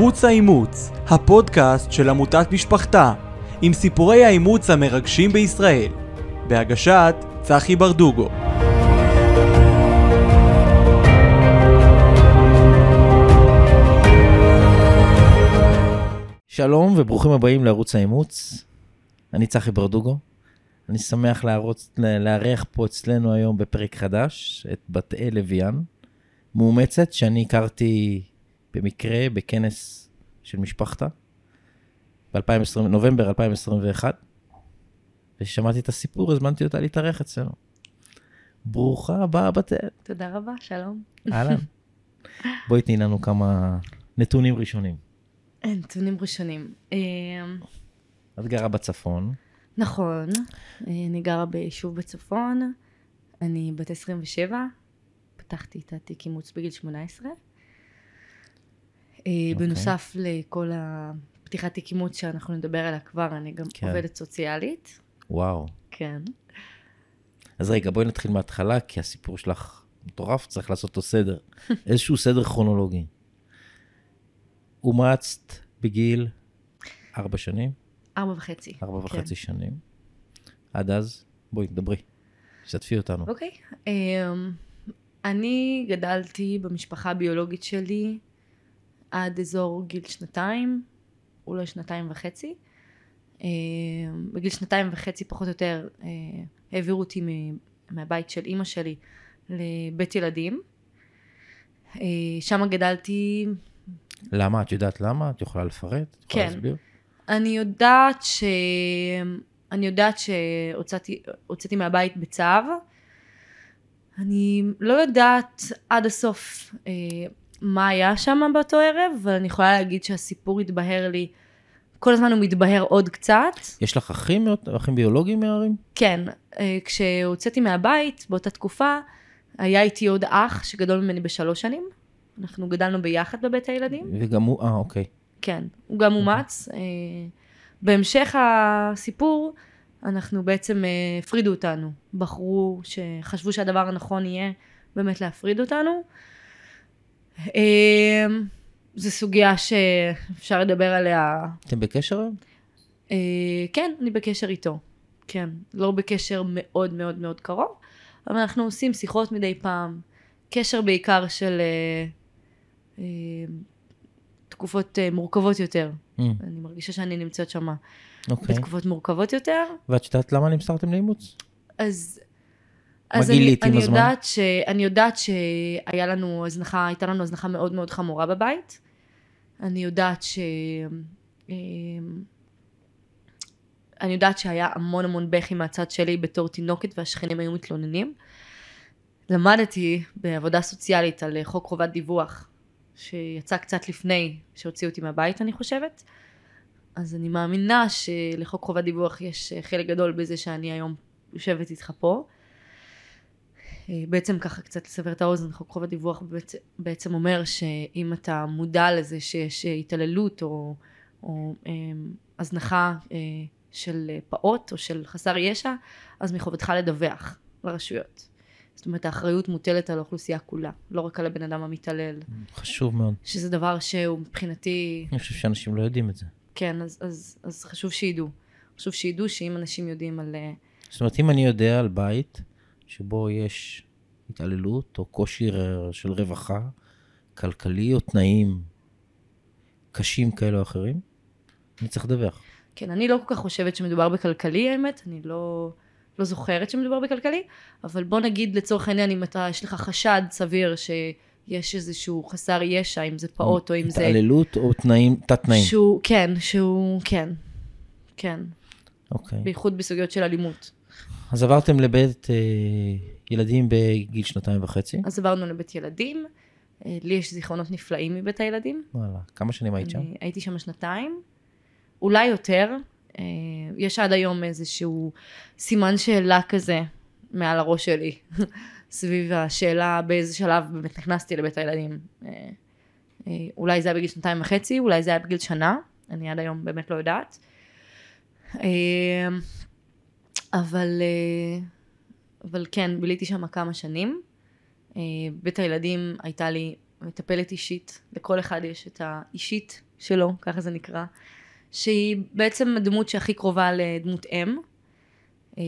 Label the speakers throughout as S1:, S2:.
S1: ערוץ האימוץ, הפודקאסט של עמותת משפחתה, עם סיפורי האימוץ המרגשים בישראל, בהגשת צחי ברדוגו.
S2: שלום וברוכים הבאים לערוץ האימוץ. אני צחי ברדוגו. אני שמח להרוץ, לארח פה אצלנו היום בפרק חדש את בת אל לוויאן, מאומצת שאני הכרתי במקרה בכנס של משפחתה, בנובמבר 2021, ושמעתי את הסיפור, הזמנתי אותה להתארח אצלנו. ברוכה הבאה בת אל.
S3: תודה רבה, שלום.
S2: אהלן. בואי תני לנו כמה נתונים ראשונים.
S3: נתונים ראשונים. אה,
S2: את גרה בצפון.
S3: נכון, אה, אני גרה ביישוב בצפון, אני בת 27, פתחתי את התיק אימוץ בגיל 18. Okay. אוקיי. בנוסף לכל הפתיחת תיק אימוץ שאנחנו נדבר עליה כבר, אני גם כן. עובדת סוציאלית.
S2: וואו.
S3: כן.
S2: אז רגע, בואי נתחיל מההתחלה, כי הסיפור שלך מטורף, צריך לעשות לו סדר. איזשהו סדר כרונולוגי. אומצת בגיל ארבע שנים?
S3: ארבע וחצי.
S2: ארבע כן. וחצי שנים. עד אז, בואי, דברי. שתפי אותנו.
S3: אוקיי. Okay. אמ, um, אני גדלתי במשפחה הביולוגית שלי עד אזור גיל שנתיים, אולי שנתיים וחצי. Uh, בגיל שנתיים וחצי פחות או יותר uh, העבירו אותי מהבית של אימא שלי לבית ילדים. Uh, שם גדלתי...
S2: למה? את יודעת למה? את יכולה לפרט? את יכולה
S3: כן. להסביר? אני יודעת ש... אני יודעת שהוצאתי מהבית בצו. אני לא יודעת עד הסוף אה, מה היה שם באותו ערב, אבל אני יכולה להגיד שהסיפור התבהר לי, כל הזמן הוא מתבהר עוד קצת.
S2: יש לך אחים, אחים ביולוגיים מהערים?
S3: כן, אה, כשהוצאתי מהבית, באותה תקופה, היה איתי עוד אח שגדול ממני בשלוש שנים. אנחנו גדלנו ביחד בבית הילדים.
S2: וגם הוא, אה, אוקיי.
S3: כן, הוא גם אומץ. אה, בהמשך הסיפור, אנחנו בעצם אה, הפרידו אותנו. בחרו, שחשבו שהדבר הנכון יהיה באמת להפריד אותנו. אה, זו סוגיה שאפשר לדבר עליה.
S2: אתם בקשר היום?
S3: כן, אני בקשר איתו. כן, לא בקשר מאוד מאוד מאוד קרוב, אבל אנחנו עושים שיחות מדי פעם. קשר בעיקר של תקופות uh, מורכבות יותר. Mm. אני מרגישה שאני נמצאת שם okay. אוקיי. בתקופות מורכבות יותר.
S2: ואת יודעת למה נמסרתם לאימוץ?
S3: אז... אז אני, אני, יודעת ש, אני יודעת שהיה לנו הזנחה, הייתה לנו הזנחה מאוד מאוד חמורה בבית. אני יודעת ש... אמ, אני יודעת שהיה המון המון בכי מהצד שלי בתור תינוקת והשכנים היו מתלוננים. למדתי בעבודה סוציאלית על חוק חובת דיווח שיצא קצת לפני שהוציאו אותי מהבית אני חושבת. אז אני מאמינה שלחוק חובת דיווח יש חלק גדול בזה שאני היום יושבת איתך פה. בעצם ככה קצת לסבר את האוזן, חוק חובת דיווח בעצם אומר שאם אתה מודע לזה שיש התעללות או, או אה, הזנחה אה, של פעוט או של חסר ישע, אז מחובתך לדווח לרשויות. זאת אומרת האחריות מוטלת על האוכלוסייה כולה, לא רק על הבן אדם המתעלל.
S2: חשוב מאוד.
S3: שזה דבר שהוא מבחינתי...
S2: אני חושב שאנשים לא יודעים את זה.
S3: כן, אז, אז, אז חשוב שידעו. חשוב שידעו שאם אנשים יודעים על... אה,
S2: זאת אומרת, אם אני יודע על בית שבו יש התעללות או קושי של רווחה, כלכלי או תנאים קשים כאלה או אחרים, אני צריך לדווח.
S3: כן, אני לא כל כך חושבת שמדובר בכלכלי, האמת, אני לא... לא זוכרת שמדובר בכלכלי, אבל בוא נגיד לצורך העניין אם אתה, יש לך חשד סביר שיש איזשהו חסר ישע, אם זה פעוט או אם זה...
S2: התעללות או תנאים, תת תנאים.
S3: שהוא, כן, שהוא, כן, כן.
S2: אוקיי.
S3: בייחוד בסוגיות של אלימות.
S2: אז עברתם לבית אה, ילדים בגיל שנתיים וחצי?
S3: אז עברנו לבית ילדים. אה, לי יש זיכרונות נפלאים מבית הילדים.
S2: וואלה, כמה שנים היית שם?
S3: הייתי שם שנתיים, אולי יותר, אה, יש עד היום איזשהו סימן שאלה כזה מעל הראש שלי, סביב השאלה באיזה שלב באמת נכנסתי לבית הילדים. אה, אה, אולי זה היה בגיל שנתיים וחצי, אולי זה היה בגיל שנה, אני עד היום באמת לא יודעת. אבל, אבל כן, ביליתי שם כמה שנים. בית הילדים הייתה לי מטפלת אישית, לכל אחד יש את האישית שלו, ככה זה נקרא, שהיא בעצם הדמות שהכי קרובה לדמות אם. אה,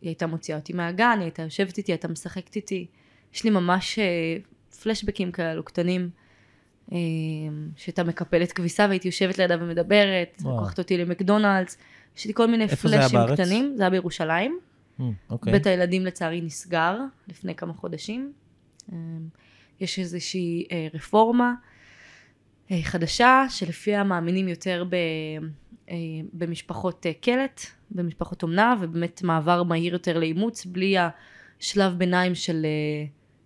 S3: היא הייתה מוציאה אותי מהגן, היא הייתה יושבת איתי, הייתה משחקת איתי. יש לי ממש אה, פלשבקים כאלו קטנים, אה, שהייתה מקפלת כביסה והייתי יושבת לידה ומדברת. לוקחת אותי למקדונלדס, יש לי כל מיני פלאשים? קטנים, זה היה בירושלים.
S2: Mm, אוקיי.
S3: בית הילדים לצערי נסגר לפני כמה חודשים. אה, יש איזושהי אה, רפורמה אה, חדשה, שלפיה מאמינים יותר ב, אה, במשפחות קלט, במשפחות אומנה, ובאמת מעבר מהיר יותר לאימוץ, בלי השלב ביניים של,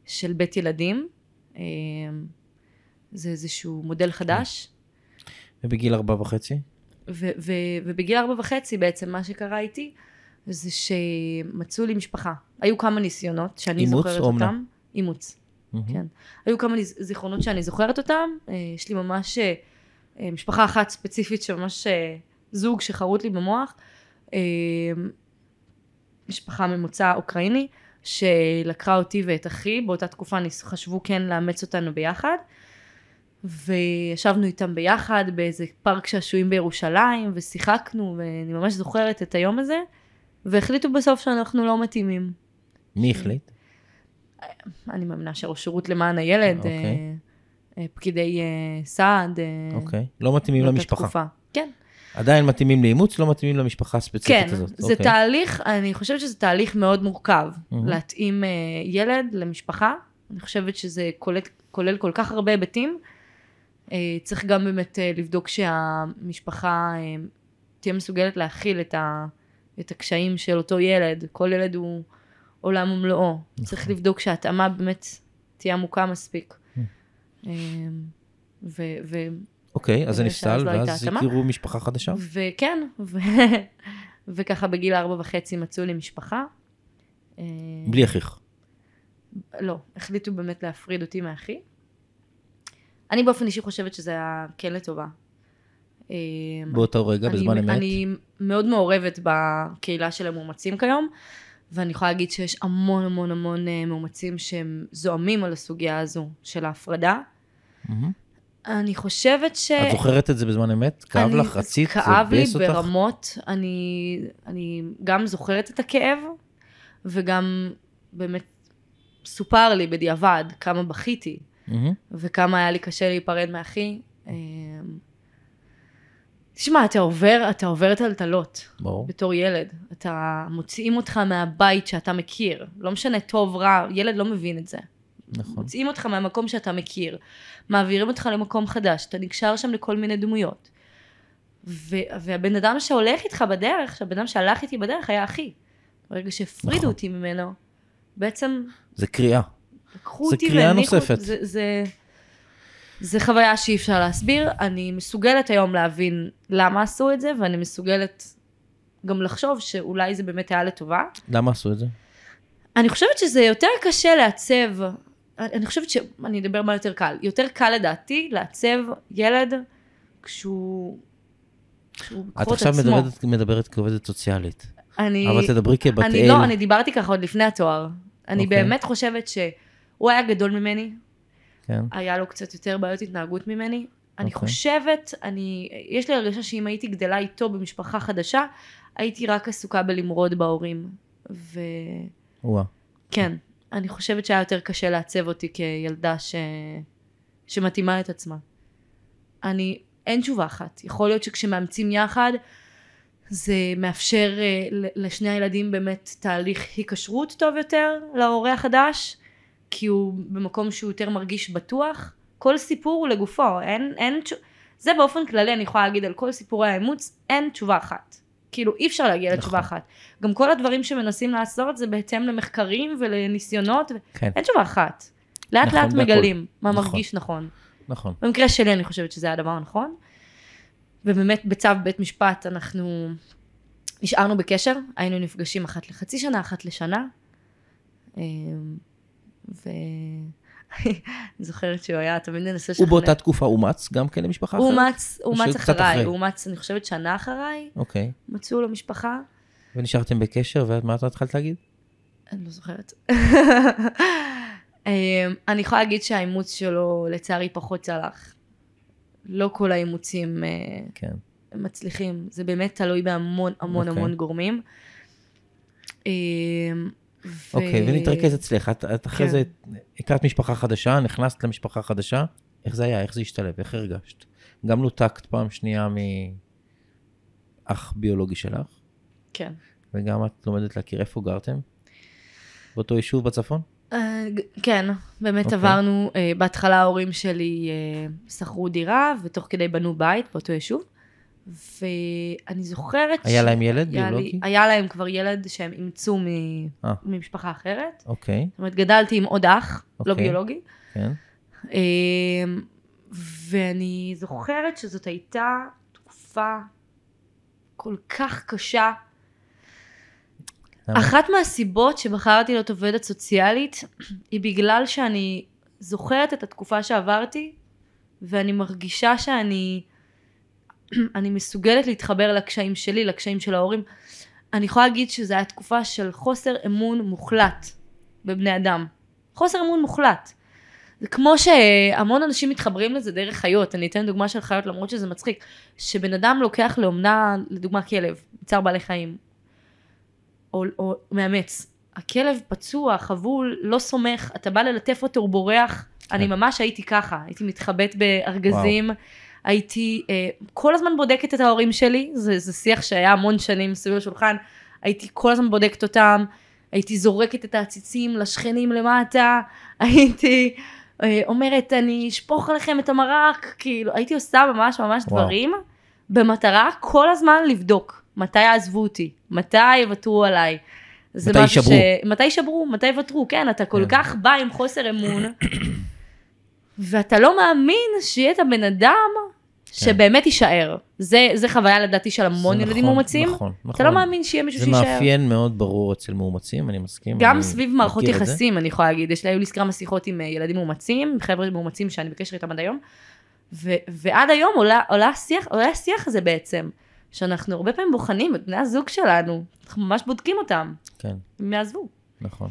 S3: של בית ילדים. אה, זה איזשהו מודל חדש.
S2: ובגיל ארבע וחצי?
S3: ו- ו- ובגיל ארבע וחצי בעצם מה שקרה איתי זה שמצאו לי משפחה. היו כמה ניסיונות שאני
S2: אימוץ
S3: זוכרת
S2: או אומנה?
S3: אותם. אימוץ,
S2: מהמם.
S3: כן. היו כמה זיכרונות שאני זוכרת אותם. אה, יש לי ממש אה, אה, משפחה אחת ספציפית שממש זוג שחרוט לי במוח. משפחה ממוצא אוקראיני שלקחה אותי ואת אחי, באותה תקופה חשבו כן לאמץ אותנו ביחד. וישבנו איתם ביחד באיזה פארק שעשועים בירושלים, ושיחקנו, ואני ממש זוכרת את היום הזה, והחליטו בסוף שאנחנו לא מתאימים.
S2: מי החליט?
S3: אני מאמינה שראש שירות למען הילד,
S2: אוקיי.
S3: אה, אה, פקידי אה, סעד,
S2: אוקיי. לא מתאימים למשפחה.
S3: תקופה. כן,
S2: עדיין מתאימים לאימוץ, לא מתאימים למשפחה הספציפית
S3: כן,
S2: הזאת.
S3: זה
S2: אוקיי.
S3: תהליך, אני חושבת שזה תהליך מאוד מורכב,
S2: מהמם.
S3: להתאים ילד למשפחה. אני חושבת שזה כולל, כולל כל כך הרבה היבטים. אה, צריך גם באמת אה, לבדוק שהמשפחה אה, תהיה מסוגלת להכיל את, ה, את הקשיים של אותו ילד. כל ילד הוא עולם ומלואו. צריך לבדוק שההתאמה באמת תהיה עמוקה מספיק. אה, ו, ו,
S2: אוקיי, אז זה נפסל,
S3: לא
S2: ואז. הכירו משפחה חדשה?
S3: וכן, ו... וככה בגיל ארבע וחצי מצאו לי משפחה.
S2: בלי אחיך.
S3: לא, החליטו באמת להפריד אותי מאחי. אני באופן אישי חושבת שזה היה כן לטובה. אה,
S2: באותו רגע,
S3: אני-
S2: בזמן אמת.
S3: אני מאוד מעורבת בקהילה של המאומצים כיום, ואני יכולה להגיד שיש המון המון המון אה, מאומצים שהם זועמים על הסוגיה הזו של ההפרדה.
S2: מהמם.
S3: אני חושבת ש...
S2: את זוכרת את זה בזמן אמת? כאב
S3: אני-
S2: לך? רצית? זה
S3: כאב לי
S2: אותך?
S3: ברמות, אני, אני גם זוכרת את הכאב, וגם באמת סופר לי בדיעבד כמה בכיתי,
S2: מהמם.
S3: וכמה היה לי קשה להיפרד מאחי. אמ, תשמע, אתה עובר, אתה עובר טלטלות
S2: ברור.
S3: בתור ילד. אתה, מוציאים אותך מהבית שאתה מכיר. לא משנה טוב, רע, ילד לא מבין את זה.
S2: נכון.
S3: מוציאים אותך מהמקום שאתה מכיר, מעבירים אותך למקום חדש, אתה נקשר שם לכל מיני דמויות. ו- והבן אדם שהולך איתך בדרך, שהבן אדם שהלך איתי בדרך היה אחי. ברגע שהפרידו
S2: נכון.
S3: אותי ממנו, בעצם
S2: זה קריאה.
S3: לקחו
S2: זה
S3: אותי
S2: קריאה
S3: והניחו-
S2: נוספת.
S3: זה, זה, זה חוויה שאי אפשר להסביר. אני מסוגלת היום להבין למה עשו את זה, ואני מסוגלת גם לחשוב שאולי זה באמת היה לטובה.
S2: למה עשו את זה?
S3: אני חושבת שזה יותר קשה לעצב, אני חושבת ש... אני אדבר מה יותר קל. יותר קל לדעתי לעצב ילד כשהוא... כשהוא
S2: את עכשיו
S3: עצמו.
S2: מדברת, מדברת כעובדת סוציאלית.
S3: אני...
S2: אבל תדברי כבת
S3: אני
S2: אל.
S3: לא, אני דיברתי ככה עוד לפני התואר. אני
S2: אוקיי.
S3: באמת חושבת שהוא היה גדול ממני,
S2: כן.
S3: היה לו קצת יותר בעיות התנהגות ממני. אני
S2: אוקיי.
S3: חושבת, אני, יש לי הרגשה שאם הייתי גדלה איתו במשפחה חדשה, הייתי רק עסוקה בלמרוד בהורים. וכן,
S2: וואה.
S3: אני חושבת שהיה יותר קשה לעצב אותי כילדה ש... שמתאימה את עצמה. אני, אין תשובה אחת. יכול להיות שכשמאמצים יחד, זה מאפשר אה, לשני הילדים באמת תהליך היקשרות טוב יותר להורה החדש, כי הוא במקום שהוא יותר מרגיש בטוח. כל סיפור הוא לגופו, אין, אין תשוב... זה באופן כללי אני יכולה להגיד על כל סיפורי האימוץ, אין תשובה אחת. כאילו אי אפשר להגיע לתשובה
S2: נכון.
S3: אחת. גם כל הדברים שמנסים לעשות זה בהתאם למחקרים ולניסיונות.
S2: כן,
S3: אין תשובה אחת. לאט
S2: נכון
S3: לאט
S2: בהכל.
S3: מגלים מה
S2: נכון.
S3: מרגיש נכון.
S2: נכון.
S3: במקרה שלי אני חושבת שזה הדבר הנכון. ובאמת בצו בית משפט אנחנו נשארנו בקשר, היינו נפגשים אחת לחצי שנה, אחת לשנה. ואני זוכרת שהוא היה תמיד מנסה
S2: הוא באותה תקופה אומץ גם כן למשפחה אחרת?
S3: אומץ, אומץ אחריי,
S2: אחרי?
S3: הוא אומץ אני חושבת שנה אחריי,
S2: אוקיי.
S3: מצאו לו משפחה,
S2: ונשארתם בקשר, ומה את התחלת להגיד?
S3: אני לא זוכרת. אמ, אני יכולה להגיד שהאימוץ שלו לצערי פחות צלח. לא כל האימוצים אה,
S2: כן.
S3: מצליחים, זה באמת תלוי בהמון המון
S2: אוקיי.
S3: המון גורמים.
S2: אוקיי, ונתרכז אצלך. את, את אחרי
S3: כן.
S2: זה הכרת משפחה חדשה, נכנסת למשפחה חדשה, איך זה היה? איך זה השתלב? איך הרגשת? גם נותקת פעם שנייה מאח ביולוגי שלך,
S3: כן.
S2: וגם את לומדת להכיר איפה גרתם? באותו יישוב בצפון?
S3: ג- כן, באמת
S2: אוקיי.
S3: עברנו, אה, בהתחלה ההורים שלי אה, שכרו דירה, ותוך כדי בנו בית באותו יישוב. ואני זוכרת...
S2: היה
S3: ש-
S2: להם ילד
S3: היה לי-
S2: ביולוגי?
S3: היה להם כבר ילד שהם אימצו מ-
S2: אה.
S3: ממשפחה אחרת.
S2: אוקיי,
S3: זאת אומרת, גדלתי עם עוד אח, לא
S2: אוקיי.
S3: ביולוגי.
S2: כן.
S3: אמ, ואני זוכרת שזאת הייתה תקופה כל כך קשה.
S2: למה?
S3: אחת מהסיבות שבחרתי להיות עובדת סוציאלית היא בגלל שאני זוכרת את התקופה שעברתי ואני מרגישה שאני אני מסוגלת להתחבר לקשיים שלי, לקשיים של ההורים. אני יכולה להגיד שזו הייתה תקופה של חוסר אמון מוחלט בבני אדם. חוסר אמון מוחלט. זה כמו שהמון אנשים מתחברים לזה דרך חיות, אני אתן דוגמה של חיות למרות שזה מצחיק, שבן אדם לוקח לאומנה, לדוגמה כלב, צער בעלי חיים, או, או מאמץ, הכלב פצוע, חבול, לא סומך, אתה בא ללטף אותו, הוא בורח, אני ממש הייתי ככה, הייתי מתחבאת בארגזים, הייתי אה, כל הזמן בודקת את ההורים שלי, זה, זה שיח שהיה המון שנים סביב השולחן, הייתי כל הזמן בודקת אותם, הייתי זורקת את העציצים לשכנים למטה, הייתי אה, אומרת, אני אשפוך עליכם את המרק, כאילו, הייתי עושה ממש ממש
S2: וואו.
S3: דברים, במטרה כל הזמן לבדוק מתי יעזבו אותי, מתי יוותרו עליי. זה
S2: מתי
S3: משהו
S2: יישברו.
S3: ש... מתי יישברו, מתי יוותרו, כן, אתה כל
S2: כן.
S3: כך בא עם חוסר אמון, ואתה לא מאמין שיהיה את הבן אדם שבאמת יישאר. זה, זה חוויה לדעתי של המון
S2: זה
S3: ילדים
S2: נכון,
S3: מאומצים.
S2: נכון, נכון.
S3: אתה לא מאמין שיהיה מישהו
S2: זה
S3: שיישאר.
S2: מאפיין מאוד ברור אצל מאומצים, אני מסכים.
S3: גם
S2: אני
S3: סביב מערכות
S2: זה.
S3: יחסים, אני יכולה להגיד, יש לי, היו לי כמה שיחות עם אה, ילדים מאומצים, חבר'ה מאומצים שאני בקשר איתם עד היום, ו- ועד היום עולה, עולה, השיח, עולה השיח הזה בעצם, שאנחנו הרבה פעמים בוחנים את בני הזוג שלנו, אנחנו ממש בודקים אותם,
S2: כן,
S3: הם יעזבו.
S2: נכון.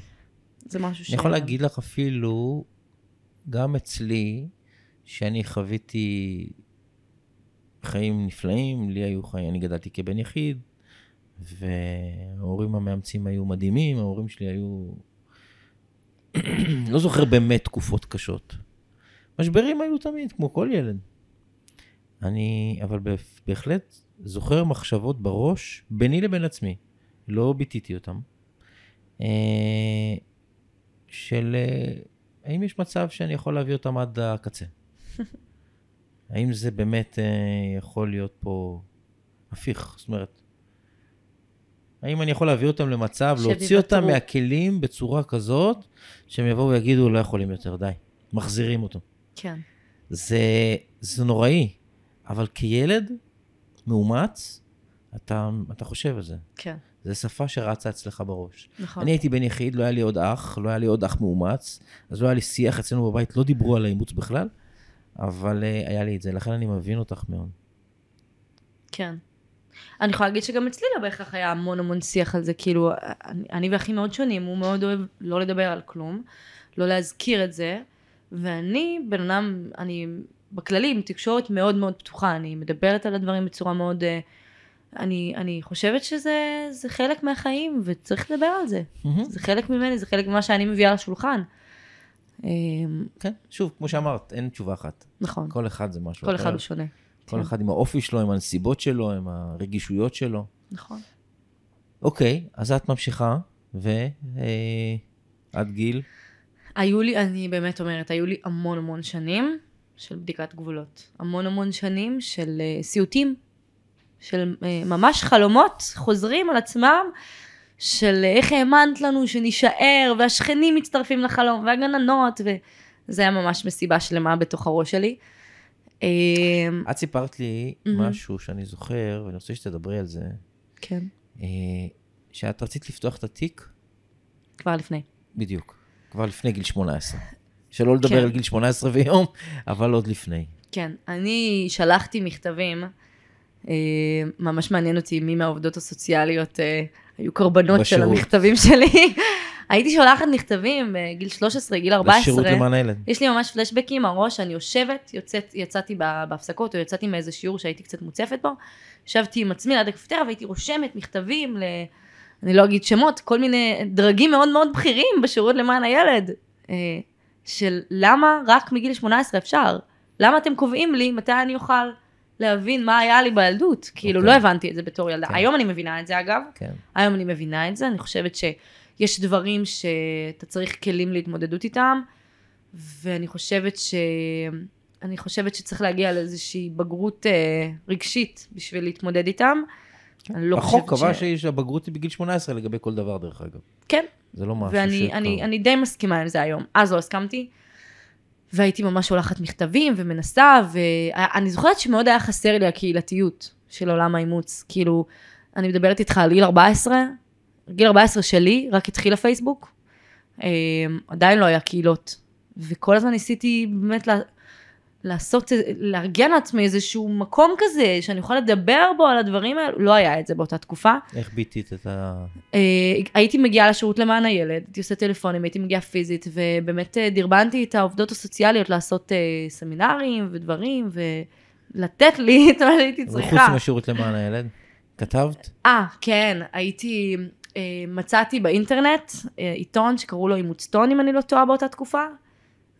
S3: זה משהו ש...
S2: אני יכול להגיד לך אפילו, גם אצלי, שאני חוויתי חיים נפלאים, לי היו חיים, אני גדלתי כבן יחיד, וההורים המאמצים היו מדהימים, ההורים שלי היו... לא זוכר באמת תקופות קשות. משברים היו תמיד, כמו כל ילד. אני, אבל בהח- בהחלט זוכר מחשבות בראש ביני לבין עצמי, לא ביטאתי אותן. אה, של אה, האם יש מצב שאני יכול להביא אותם עד הקצה? האם זה באמת אה, יכול להיות פה הפיך? זאת אומרת, האם אני יכול להביא אותם למצב, להוציא אותם. מהכלים בצורה כזאת, שהם יבואו ויגידו, לא יכולים יותר, די. מחזירים אותו.
S3: כן,
S2: זה, זה נוראי, אבל כילד מאומץ, אתה, אתה חושב על זה.
S3: כן,
S2: זו שפה שרצה אצלך בראש.
S3: נכון.
S2: אני הייתי בן יחיד, לא היה לי עוד אח, לא היה לי עוד אח מאומץ, אז לא היה לי שיח אצלנו בבית, לא דיברו על האימוץ בכלל, אבל uh, היה לי את זה, לכן אני מבין אותך מאוד.
S3: כן. אני יכולה להגיד שגם אצלי לא בהכרח היה המון המון שיח על זה, כאילו, אני, אני ואחי מאוד שונים, הוא מאוד אוהב לא לדבר על כלום, לא להזכיר את זה, ואני בן אדם, אני בכללי עם תקשורת מאוד מאוד פתוחה, אני מדברת על הדברים בצורה מאוד, אה, אני, אני חושבת שזה זה חלק מהחיים, וצריך לדבר על זה. זה חלק ממני, זה חלק ממה שאני מביאה לשולחן. אה,
S2: כן, שוב, כמו שאמרת, אין תשובה אחת.
S3: נכון,
S2: כל אחד זה משהו
S3: כל
S2: אחר.
S3: אחד הוא שונה.
S2: כל
S3: כן.
S2: אחד עם האופי שלו, עם הנסיבות שלו, עם הרגישויות שלו.
S3: נכון.
S2: אוקיי, אז את ממשיכה, ועד גיל?
S3: היו לי, אני באמת אומרת, היו לי המון המון שנים של בדיקת גבולות. המון המון שנים של uh, סיוטים, של uh, ממש חלומות חוזרים על עצמם, של איך האמנת לנו שנישאר, והשכנים מצטרפים לחלום, והגננות, וזה היה ממש מסיבה שלמה בתוך הראש שלי. Uh,
S2: את סיפרת לי. משהו שאני זוכר, ואני רוצה שתדברי על זה,
S3: כן,
S2: אה, שאת רצית לפתוח את התיק
S3: כבר לפני.
S2: בדיוק, כבר לפני גיל 18. שלא לדבר
S3: כן.
S2: על גיל 18 ויום, אבל עוד לפני.
S3: כן, אני שלחתי מכתבים, אה, ממש מעניין אותי מי מהעובדות הסוציאליות אה, היו קורבנות של
S2: בשירות.
S3: המכתבים שלי, הייתי שולחת מכתבים בגיל 13, גיל 14.
S2: לשירות למען הילד.
S3: יש לי ממש פלשבקים הראש, אני יושבת, יוצאת, יצאתי בהפסקות, או יצאתי מאיזה שיעור שהייתי קצת מוצפת בו, ישבתי עם עצמי ליד הקפיטריה והייתי רושמת מכתבים ל... אני לא אגיד שמות, כל מיני דרגים מאוד מאוד בכירים בשירות למען הילד, אה, של למה רק מגיל 18 אפשר? למה אתם קובעים לי מתי אני אוכל להבין מה היה לי בילדות? כאילו,
S2: אוקיי.
S3: לא הבנתי את זה בתור ילדה.
S2: כן.
S3: היום אני מבינה את זה, אגב.
S2: כן.
S3: היום אני מבינה את זה, אני חושבת שיש דברים שאתה צריך כלים להתמודדות איתם, ואני חושבת ש... אני חושבת שצריך להגיע לאיזושהי בגרות אה, רגשית בשביל להתמודד איתם. אני לא
S2: החוק קבע שיש הבגרות היא בגיל 18 לגבי כל דבר, דרך אגב.
S3: כן,
S2: זה לא משהו
S3: ואני
S2: שקרה.
S3: אני, אני די מסכימה עם זה היום. אז לא הסכמתי, והייתי ממש שולחת מכתבים ומנסה, ואני זוכרת שמאוד היה חסר לי הקהילתיות של עולם האימוץ. כאילו, אני מדברת איתך על גיל 14, גיל 14 שלי, רק התחיל הפייסבוק, אה, עדיין לא היה קהילות. וכל הזמן ניסיתי באמת לעשות, לארגן לעצמי איזשהו מקום כזה, שאני אוכל לדבר בו על הדברים האלו, לא היה את זה באותה תקופה.
S2: איך ביטית את ה...
S3: אה, הייתי מגיעה לשירות למען הילד, הייתי עושה טלפונים, הייתי מגיעה פיזית, ובאמת אה, דרבנתי את העובדות הסוציאליות לעשות אה, סמינרים ודברים, ולתת לי את מה שהייתי
S2: וחוץ
S3: צריכה.
S2: מהשירות למען הילד? כתבת?
S3: אה, כן, הייתי, אה, מצאתי באינטרנט אה, עיתון שקראו לו אימוצטון, אם אני לא טועה באותה תקופה.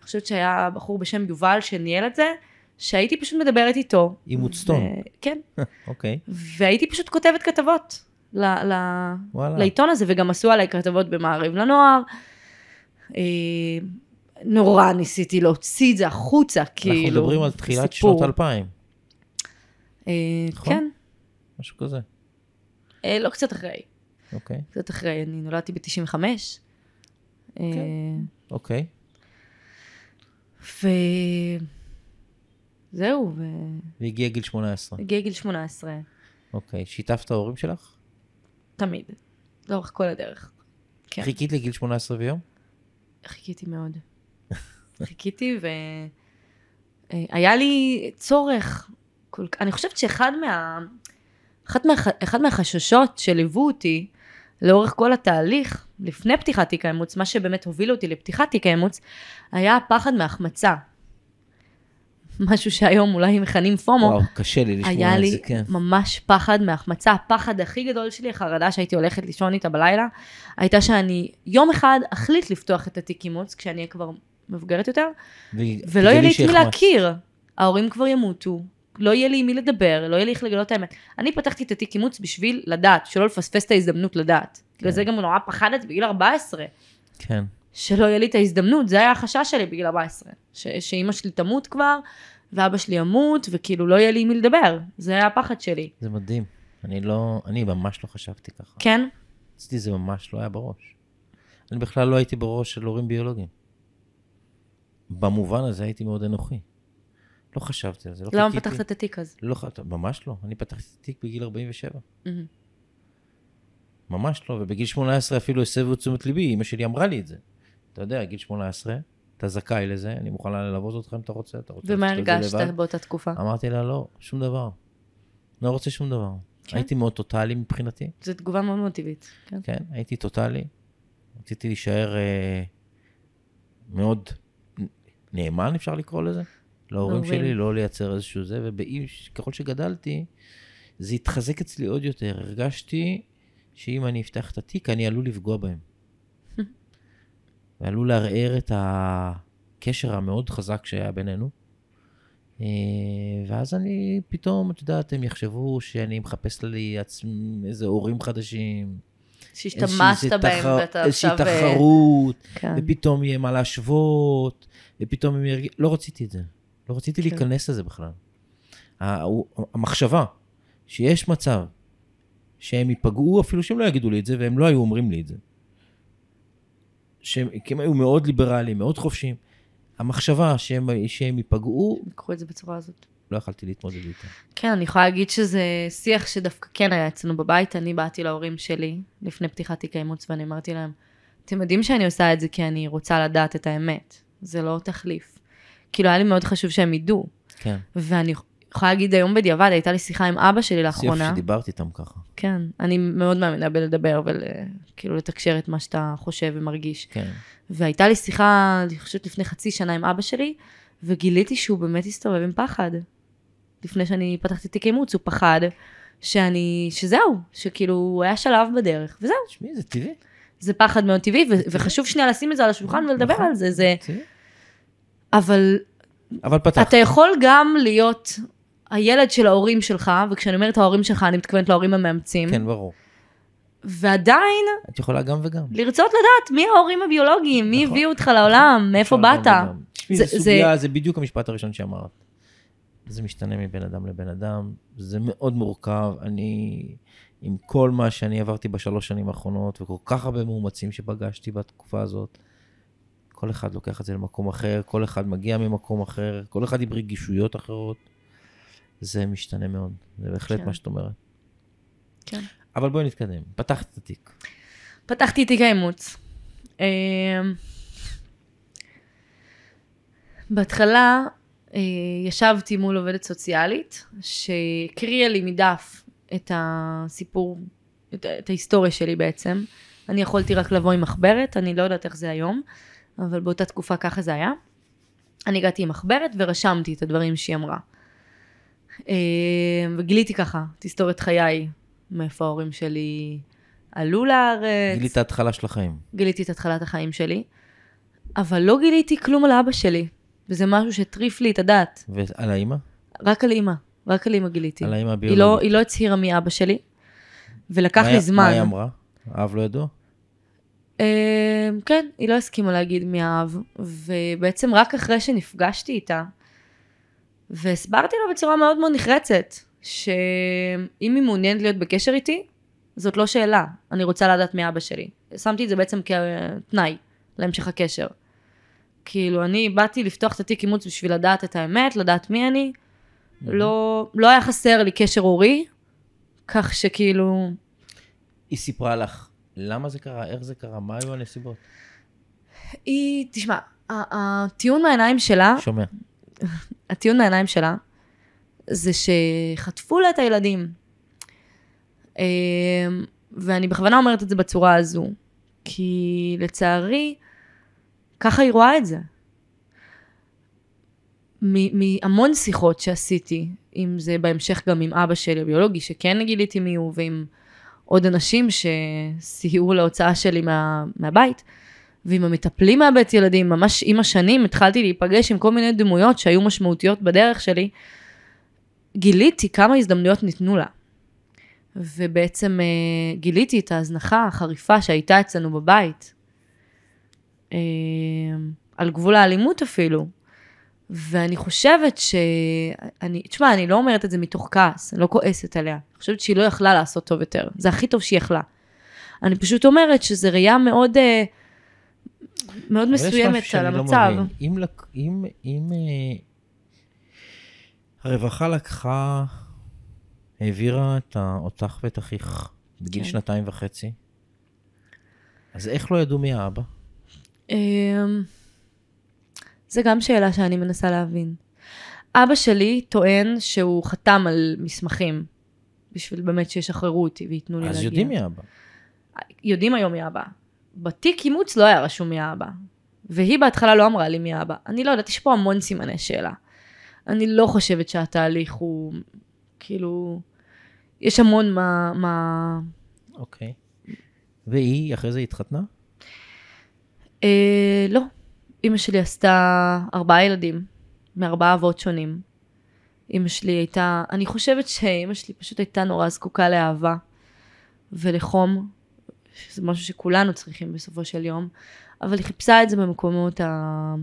S3: אני חושבת שהיה בחור בשם יובל שניהל את זה, שהייתי פשוט מדברת איתו.
S2: אימוצטון.
S3: ו- כן,
S2: אוקיי,
S3: והייתי פשוט כותבת כתבות ל- ל-
S2: וואלה.
S3: לעיתון הזה, וגם עשו עליי כתבות במעריב לנוער. אה, נורא ניסיתי להוציא את זה החוצה, כאילו.
S2: אנחנו מדברים על תחילת
S3: סיפור.
S2: שנות 2000,
S3: אה,
S2: נכון?
S3: כן,
S2: משהו כזה.
S3: אה, לא קצת אחרי,
S2: אוקיי,
S3: קצת אחרי, אני נולדתי ב-95. אה,
S2: אוקיי.
S3: וזהו,
S2: והגיע גיל 18.
S3: והגיע גיל 18,
S2: אוקיי, שיתפת ההורים שלך?
S3: תמיד, לאורך כל הדרך. כן.
S2: חיכית לגיל 18 ויום?
S3: חיכיתי מאוד. חיכיתי והיה לי צורך. כל... אני חושבת שאחד מה... אחד, מה... אחד מהחששות שליוו אותי לאורך כל התהליך, לפני פתיחת תיק האימוץ, מה שבאמת הוביל אותי לפתיחת תיק האימוץ, היה הפחד מהחמצה. משהו שהיום אולי מכנים פומו.
S2: וואו, קשה לי לשמוע
S3: היה
S2: את
S3: לי
S2: זה, כן.
S3: ממש פחד מהחמצה. הפחד הכי גדול שלי, החרדה שהייתי הולכת לישון איתה בלילה, הייתה שאני יום אחד אחליט לפתוח את התיק אימוץ, כשאני אהיה כבר מבוגרת יותר, ולא יהיה לי את מי להכיר. ההורים כבר ימותו, לא יהיה לי עם מי לדבר, לא יהיה לי איך לגלות את האמת. אני פתחתי את התיק אימוץ בשביל לדעת, שלא לפספס את ההזדמנות לדעת. בגלל זה גם נורא פחדת בגיל 14,
S2: כן,
S3: שלא יהיה לי את ההזדמנות, זה היה החשש שלי בגיל 14. ש- שאימא שלי תמות כבר, ואבא שלי ימות, וכאילו לא יהיה לי עם מי לדבר. זה היה הפחד שלי.
S2: זה מדהים. אני לא, אני ממש לא חשבתי ככה.
S3: כן?
S2: אצלי זה ממש לא היה בראש. אני בכלל לא הייתי בראש של הורים ביולוגיים. במובן הזה הייתי מאוד אנוכי. לא חשבתי על זה, לא
S3: למה
S2: חיכיתי.
S3: פתחת את התיק אז?
S2: לא, ממש לא. אני פתחתי את התיק בגיל 47.
S3: מהמם.
S2: ממש לא, ובגיל 18 אפילו הסבו את תשומת ליבי, אמא שלי אמרה לי את זה. אתה יודע, גיל 18, אתה זכאי לזה, אני מוכנה ללוות אותך אם אתה רוצה, אתה רוצה
S3: ומה הרגשת
S2: לבד?"
S3: באותה תקופה?
S2: אמרתי לה, לא, שום דבר. לא רוצה שום דבר.
S3: כן.
S2: הייתי מאוד טוטאלי מבחינתי,
S3: זו תגובה מאוד מאוד טבעית. כן.
S2: כן, הייתי טוטאלי. רציתי להישאר אה, מאוד נאמן, אפשר לקרוא לזה, להורים
S3: להורים.
S2: שלי, לא לייצר איזשהו זה, וככל שגדלתי, זה התחזק אצלי עוד יותר. הרגשתי שאם אני אפתח את התיק, אני עלול לפגוע בהם. ועלול לערער את הקשר המאוד חזק שהיה בינינו. אה, ואז אני פתאום, את יודעת, הם יחשבו שאני מחפש לי עצמי איזה הורים חדשים.
S3: שהשתמשת
S2: איזושהי
S3: בהם
S2: תחר-
S3: ואתה
S2: איזושהי
S3: עכשיו... אה,
S2: תחרות,
S3: כן.
S2: ופתאום יהיה מה להשוות, ופתאום הם ירגישו... לא רציתי את זה. לא רציתי
S3: כן.
S2: להיכנס לזה בכלל. המחשבה שיש מצב שהם ייפגעו, אפילו שהם לא יגידו לי את זה, והם לא היו אומרים לי את זה. שהם כי הם היו מאוד ליברליים, מאוד חופשיים. המחשבה שהם, שהם ייפגעו,
S3: קחו את זה בצורה הזאת.
S2: לא יכלתי להתמודד איתה.
S3: כן, אני יכולה להגיד שזה שיח שדווקא כן היה אצלנו בבית. אני באתי להורים שלי לפני פתיחת תיק האימוץ, ואני אמרתי להם, אתם יודעים שאני עושה את זה כי אני רוצה לדעת את האמת. זה לא תחליף. כאילו, היה לי מאוד חשוב שהם ידעו.
S2: כן.
S3: ואני יכולה להגיד היום בדיעבד, הייתה לי שיחה עם אבא שלי לאחרונה.
S2: שדיברת איתם ככה.
S3: כן, אני מאוד מאמינה בלדבר וכאילו לתקשר את מה שאתה חושב ומרגיש.
S2: כן.
S3: והייתה לי שיחה, אני חושבת לפני חצי שנה עם אבא שלי, וגיליתי שהוא באמת הסתובב עם פחד. לפני שאני פתחתי תיק אימוץ, הוא פחד שאני, שזהו, שכאילו הוא היה שלב בדרך, וזהו.
S2: תשמעי, זה טבעי.
S3: זה פחד מאוד טבעי, ו- וחשוב שנייה לשים את זה על השולחן ולדבר
S2: נכון.
S3: על זה, זה...
S2: טבעי.
S3: אבל
S2: אבל פתחת.
S3: אתה יכול גם להיות הילד של ההורים שלך, וכשאני אומרת ההורים שלך, אני מתכוונת להורים המאמצים,
S2: כן, ברור.
S3: ועדיין
S2: את יכולה גם וגם.
S3: לרצות לדעת מי ההורים הביולוגיים, מי
S2: נכון.
S3: הביאו אותך לעולם, מאיפה
S2: אפשר גם
S3: באת. זה-
S2: זו סוגיה, זה בדיוק המשפט הראשון שאמרת. זה משתנה מבן אדם לבן אדם, זה מאוד מורכב. אני, עם כל מה שאני עברתי בשלוש שנים האחרונות, וכל כך הרבה מאומצים שפגשתי בתקופה הזאת, כל אחד לוקח את זה למקום אחר, כל אחד מגיע ממקום אחר, כל אחד עם רגישויות אחרות. זה משתנה מאוד, זה בהחלט
S3: כן.
S2: מה שאת אומרת.
S3: כן.
S2: אבל בואי נתקדם. פתחת את התיק.
S3: פתחתי תיק האימוץ. אמ, בהתחלה אה, ישבתי מול עובדת סוציאלית, שהקריאה לי מדף את הסיפור, את, את ההיסטוריה שלי בעצם. אני יכולתי רק לבוא עם מחברת, אני לא יודעת איך זה היום, אבל באותה תקופה ככה זה היה. אני הגעתי עם מחברת ורשמתי את הדברים שהיא אמרה. אה, וגיליתי ככה את היסטוריית חיי, מאיפה ההורים שלי עלו לארץ.
S2: גילית ההתחלה של החיים.
S3: גיליתי את התחלת החיים שלי, אבל לא גיליתי כלום על אבא שלי, וזה משהו שהטריף לי את הדעת.
S2: ועל האימא?
S3: רק על אימא, רק על אימא גיליתי.
S2: על האימא
S3: היא
S2: הביולוגית.
S3: לא, היא לא הצהירה מי אבא שלי, ולקח
S2: מה
S3: לי
S2: היא-
S3: זמן.
S2: מה היא אמרה? האב לא ידוע?
S3: אה, כן, היא לא הסכימה להגיד מי האב, ובעצם רק אחרי שנפגשתי איתה, והסברתי לה בצורה מאוד מאוד נחרצת, שאם היא מעוניינת להיות בקשר איתי, זאת לא שאלה, אני רוצה לדעת מי אבא שלי. שמתי את זה בעצם כתנאי להמשך הקשר. כאילו, אני באתי לפתוח את התיק אימוץ בשביל לדעת את האמת, לדעת מי אני. לא, לא היה חסר לי קשר הורי, כך שכאילו,
S2: היא סיפרה לך למה זה קרה, איך זה קרה, מה היו הנסיבות?
S3: היא, תשמע, הטיעון מהעיניים שלה,
S2: שומע.
S3: הטיעון מהעיניים שלה, זה שחטפו לה את הילדים. אמ, ואני בכוונה אומרת את זה בצורה הזו, כי לצערי, ככה היא רואה את זה. מהמון שיחות שעשיתי, אם זה בהמשך גם עם אבא שלי הביולוגי, שכן גיליתי מי הוא, ועם עוד אנשים שסייעו להוצאה שלי מה, מהבית, ועם המטפלים מהבית ילדים, ממש עם השנים התחלתי להיפגש עם כל מיני דמויות שהיו משמעותיות בדרך שלי, גיליתי כמה הזדמנויות ניתנו לה. ובעצם אה, גיליתי את ההזנחה החריפה שהייתה אצלנו בבית. אה, על גבול האלימות אפילו. ואני חושבת ש... אני, תשמע, אני לא אומרת את זה מתוך כעס, אני לא כועסת עליה. אני חושבת שהיא לא יכלה לעשות טוב יותר. זה הכי טוב שהיא יכלה. אני פשוט אומרת שזו ראייה מאוד, אה, מאוד מסוימת על
S2: לא
S3: המצב.
S2: מבין. אם, לק... אם, אם אה, הרווחה לקחה, העבירה את. אותך ואת אחיך בגיל
S3: כן.
S2: שנתיים וחצי, אז איך לא ידעו מי האבא?
S3: אמ, זה גם שאלה שאני מנסה להבין. אבא שלי טוען שהוא חתם על מסמכים, בשביל באמת שישחררו אותי וייתנו לי
S2: אז
S3: להגיע.
S2: יודעים מי האבא.
S3: יודעים היום מי האבא. בתיק אימוץ לא היה רשום מי האבא. והיא בהתחלה לא אמרה לי מי האבא. אני לא יודעת, יש פה המון סימני שאלה. אני לא חושבת שהתהליך הוא, כאילו, יש המון מה, מה...
S2: אוקיי. והיא אחרי זה התחתנה?
S3: אה, לא. אימא שלי עשתה ארבעה ילדים, מארבעה אבות שונים. אימא שלי הייתה, אני חושבת שאימא שלי פשוט הייתה נורא זקוקה לאהבה ולחום, שזה משהו שכולנו צריכים בסופו של יום, אבל היא חיפשה את זה במקומות ה...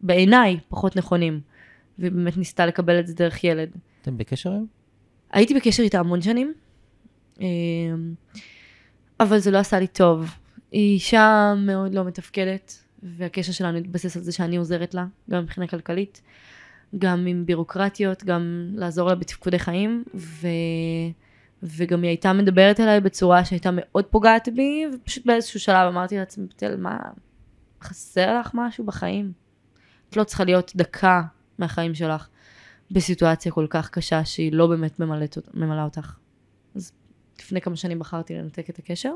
S3: בעיניי פחות נכונים, והיא באמת ניסתה לקבל את זה דרך ילד.
S2: אתם בקשר היום?
S3: הייתי בקשר איתה המון שנים, אמ, אבל זה לא עשה לי טוב. היא אישה מאוד לא מתפקדת, והקשר שלנו התבסס על זה שאני עוזרת לה, גם מבחינה כלכלית, גם עם בירוקרטיות, גם לעזור לה בתפקודי חיים, ו... וגם היא הייתה מדברת אליי בצורה שהייתה מאוד פוגעת בי, ופשוט באיזשהו שלב אמרתי לעצמי, בתל, מה, חסר לך משהו בחיים? את לא צריכה להיות דקה מהחיים שלך. בסיטואציה כל כך קשה שהיא לא באמת ממלאת, ממלאה אותך. אז לפני כמה שנים בחרתי לנתק את הקשר.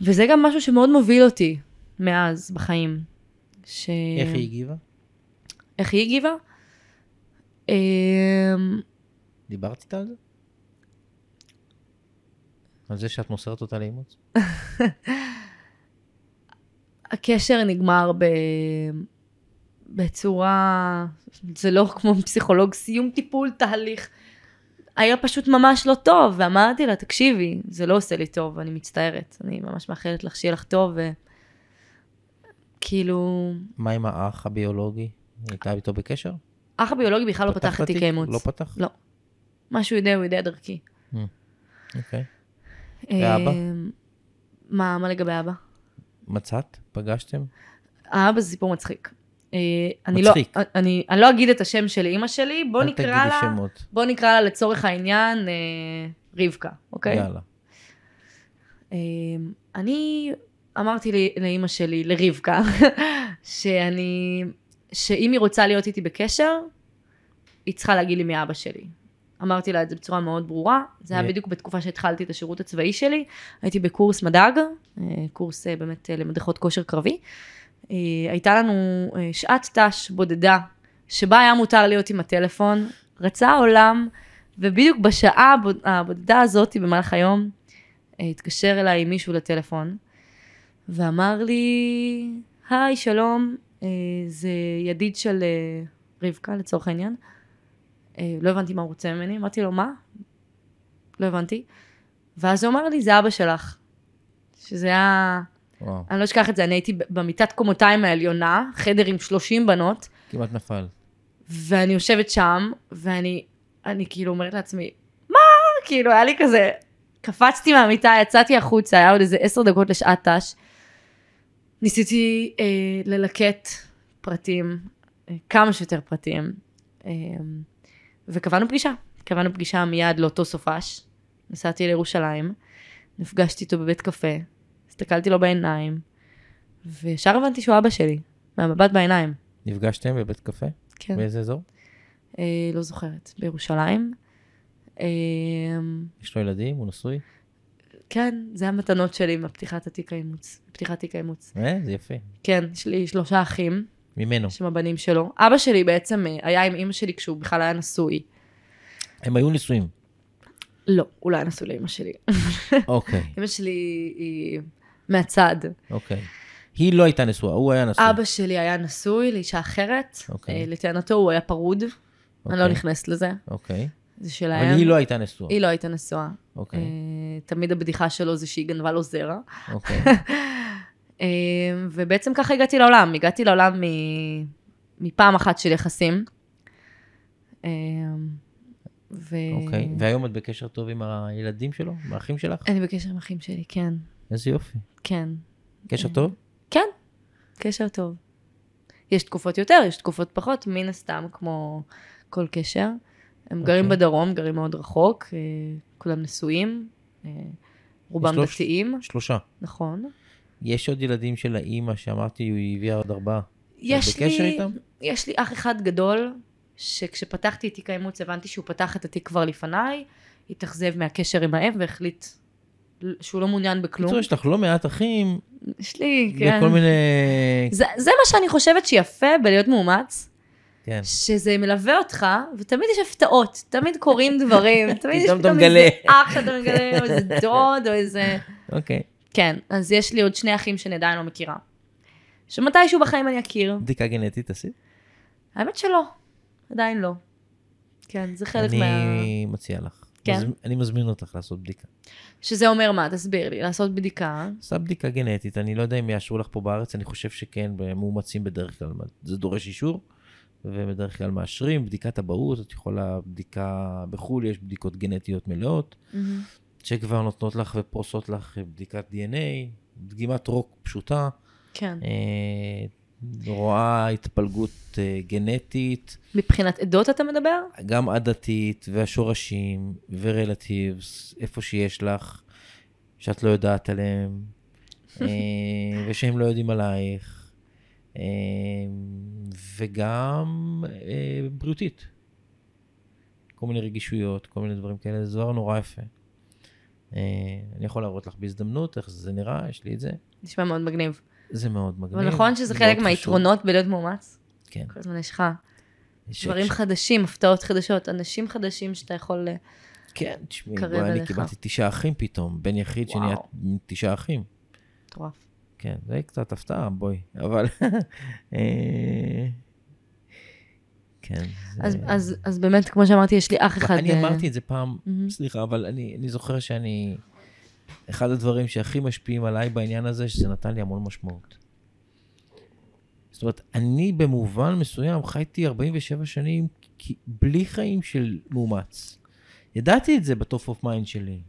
S3: וזה גם משהו שמאוד מוביל אותי מאז בחיים. ש...
S2: איך היא הגיבה?
S3: איך היא הגיבה? אמ,
S2: דיברת איתה על זה? על זה שאת מוסרת אותה לאימוץ?
S3: הקשר נגמר ב... בצורה, זה לא כמו פסיכולוג, סיום טיפול, תהליך. היה פשוט ממש לא טוב, ואמרתי לה, תקשיבי, זה לא עושה לי טוב, אני מצטערת. אני ממש מאחלת לך שיהיה לך טוב, וכאילו,
S2: מה עם האח הביולוגי? הייתה איתו בקשר?
S3: אח הביולוגי בכלל לא פתח את תיק האימוץ.
S2: לא פתח?
S3: לא. מה שהוא יודע, הוא יודע דרכי.
S2: אוקיי. ואבא?
S3: אמ, מה, מה לגבי אבא?
S2: מצאת? פגשתם?
S3: האבא זה סיפור מצחיק. אה, אני
S2: מצחיק.
S3: לא, אני, אני לא אגיד את השם של אימא שלי, בוא נקרא לה,
S2: שמות.
S3: בוא נקרא לה לצורך העניין אה, רבקה, אוקיי?
S2: יאללה.
S3: אה, אני אמרתי לי, לאימא שלי, לרבקה, שאני, שאם היא רוצה להיות איתי בקשר, היא צריכה להגיד לי מי אבא שלי. אמרתי לה את זה בצורה מאוד ברורה, זה היה בדיוק בתקופה שהתחלתי את השירות הצבאי שלי, הייתי בקורס מדאג, אה, קורס אה, באמת אה, למדריכות כושר קרבי. הייתה לנו שעת ת"ש בודדה, שבה היה מותר להיות עם הטלפון, רצה העולם, ובדיוק בשעה הבוד- הבודדה הזאת במהלך היום, התקשר אליי מישהו לטלפון, ואמר לי, היי, שלום, זה ידיד של רבקה לצורך העניין. אה, לא הבנתי מה הוא רוצה ממני, אמרתי לו, מה? לא הבנתי. ואז הוא אמר לי, זה אבא שלך. שזה היה,
S2: וואו,
S3: אני לא אשכח את זה, אני הייתי במיטת קומותיים העליונה, חדר עם 30 בנות,
S2: כמעט נפל.
S3: ואני יושבת שם, ואני אני כאילו אומרת לעצמי, מה? כאילו, היה לי כזה, קפצתי מהמיטה, יצאתי החוצה, היה עוד איזה עשר דקות לשעת ת"ש. ניסיתי אה, ללקט פרטים, אה, כמה שיותר פרטים, אה, וקבענו פגישה. קבענו פגישה מיד לאותו סופש. נסעתי לירושלים, נפגשתי איתו בבית קפה, הסתכלתי לו בעיניים, וישר הבנתי שהוא אבא שלי, מהמבט בעיניים.
S2: נפגשתם בבית קפה?
S3: כן.
S2: באיזה אזור?
S3: אה, לא זוכרת, בירושלים. אה,
S2: יש לו ילדים? הוא נשוי?
S3: כן, זה המתנות שלי מפתיחת התיק האימוץ, פתיחת תיק האימוץ.
S2: אה, זה יפה.
S3: כן, יש לי שלושה אחים,
S2: ממנו.
S3: שהם הבנים שלו. אבא שלי בעצם אה, היה עם אימא שלי כשהוא בכלל היה נשוי.
S2: הם היו נשואים.
S3: לא, הוא לא היה נשוי לאימא שלי.
S2: אוקיי,
S3: אימא שלי היא מהצד.
S2: אוקיי. היא לא הייתה נשואה, הוא היה נשוי.
S3: אבא שלי היה נשוי לאישה אחרת.
S2: אוקיי.
S3: אה, לטענתו הוא היה פרוד. אני לא
S2: אוקיי.
S3: נכנסת לזה.
S2: אוקיי.
S3: זה שלהם.
S2: אבל היא לא הייתה נשואה.
S3: היא לא הייתה נשואה.
S2: אוקיי,
S3: אה, תמיד הבדיחה שלו זה שהיא גנבה לו זרע.
S2: אוקיי.
S3: אה, ובעצם ככה הגעתי לעולם. הגעתי לעולם מפעם אחת של יחסים. אה, ו...
S2: אוקיי. והיום את בקשר טוב עם הילדים שלו? עם האחים שלך?
S3: אני בקשר עם אחים שלי, כן.
S2: איזה יופי.
S3: כן.
S2: קשר טוב?
S3: כן, קשר טוב. יש תקופות יותר, יש תקופות פחות, מן הסתם, כמו כל קשר. הם גרים
S2: אוקיי.
S3: בדרום, גרים מאוד רחוק, אה, כולם נשואים, אה, רובם
S2: שלוש-
S3: דתיים,
S2: שלושה.
S3: נכון.
S2: יש עוד ילדים של האימא שאמרתי, היא הביאה עוד ארבעה.
S3: יש
S2: בקשר
S3: לי,
S2: איתם?
S3: יש לי אח אחד גדול, שכשפתחתי את תיק האימוץ הבנתי שהוא פתח את התיק כבר לפניי, התאכזב מהקשר עם האם והחליט שהוא לא מעוניין בכלום.
S2: בקיצור, יש לך לא מעט אחים,
S3: יש לי, כן.
S2: וכל מיני...
S3: זה, זה מה שאני חושבת שיפה בלהיות מאומץ,
S2: כן.
S3: שזה מלווה אותך, ותמיד יש הפתעות, תמיד קורים דברים, תמיד יש
S2: פתאום.
S3: איזה אח שאתה מגלה, או איזה דוד, או איזה...
S2: אוקיי.
S3: כן, אז יש לי עוד שני אחים שאני עדיין לא מכירה. שמתישהו בחיים אני אכיר.
S2: בדיקה גנטית עשית?
S3: האמת שלא, עדיין לא. כן, זה חלק מה...
S2: אני מציע לך.
S3: כן?
S2: מזמ- אני מזמין אותך לעשות בדיקה.
S3: שזה אומר מה? תסביר לי, לעשות בדיקה.
S2: עשה בדיקה גנטית, אני לא יודע אם יאשרו לך פה בארץ, אני חושב שכן, במאומצים בדרך כלל, זה דורש אישור, ובדרך כלל מאשרים, בדיקת אבהות, את יכולה, בדיקה בחו"ל, יש בדיקות גנטיות מלאות,
S3: מהמם.
S2: שכבר נותנות לך ופורסות לך בדיקת DNA, דגימת רוק פשוטה,
S3: כן.
S2: אה, רואה התפלגות אה, גנטית,
S3: מבחינת עדות אתה מדבר?
S2: גם עדתית, והשורשים, ורלטיבס, איפה שיש לך, שאת לא יודעת עליהם, אה, ושהם לא יודעים עלייך. וגם בריאותית. כל מיני רגישויות, כל מיני דברים כאלה, זה דבר נורא יפה. אה, אני יכול להראות לך בהזדמנות איך זה נראה, יש לי את זה.
S3: נשמע מאוד מגניב.
S2: זה מאוד מגניב.
S3: אבל נכון שזה חלק. מהיתרונות בלהיות מאומץ?
S2: כן.
S3: כל הזמן יש לך דברים חדשים, הפתעות חדשות, אנשים חדשים שאתה יכול... אה,
S2: כן, תשמעי, בואי, אני. קיבלתי תשעה אחים פתאום, בן יחיד שנהיה. תשעה אחים.
S3: מטורף.
S2: כן, זה קצת הפתעה, בואי. אבל... כן. זה-
S3: אז, אז, אז באמת, כמו שאמרתי, יש לי אח אחד...
S2: אני
S3: אה,
S2: אמרתי את זה פעם,
S3: מהמם.
S2: סליחה, אבל אני אני זוכר שאני... אחד הדברים שהכי משפיעים עליי בעניין הזה, שזה נתן לי המון משמעות. זאת אומרת, אני במובן מסוים חייתי 47 שנים בלי חיים של מאומץ. ידעתי את זה ב top of mind שלי,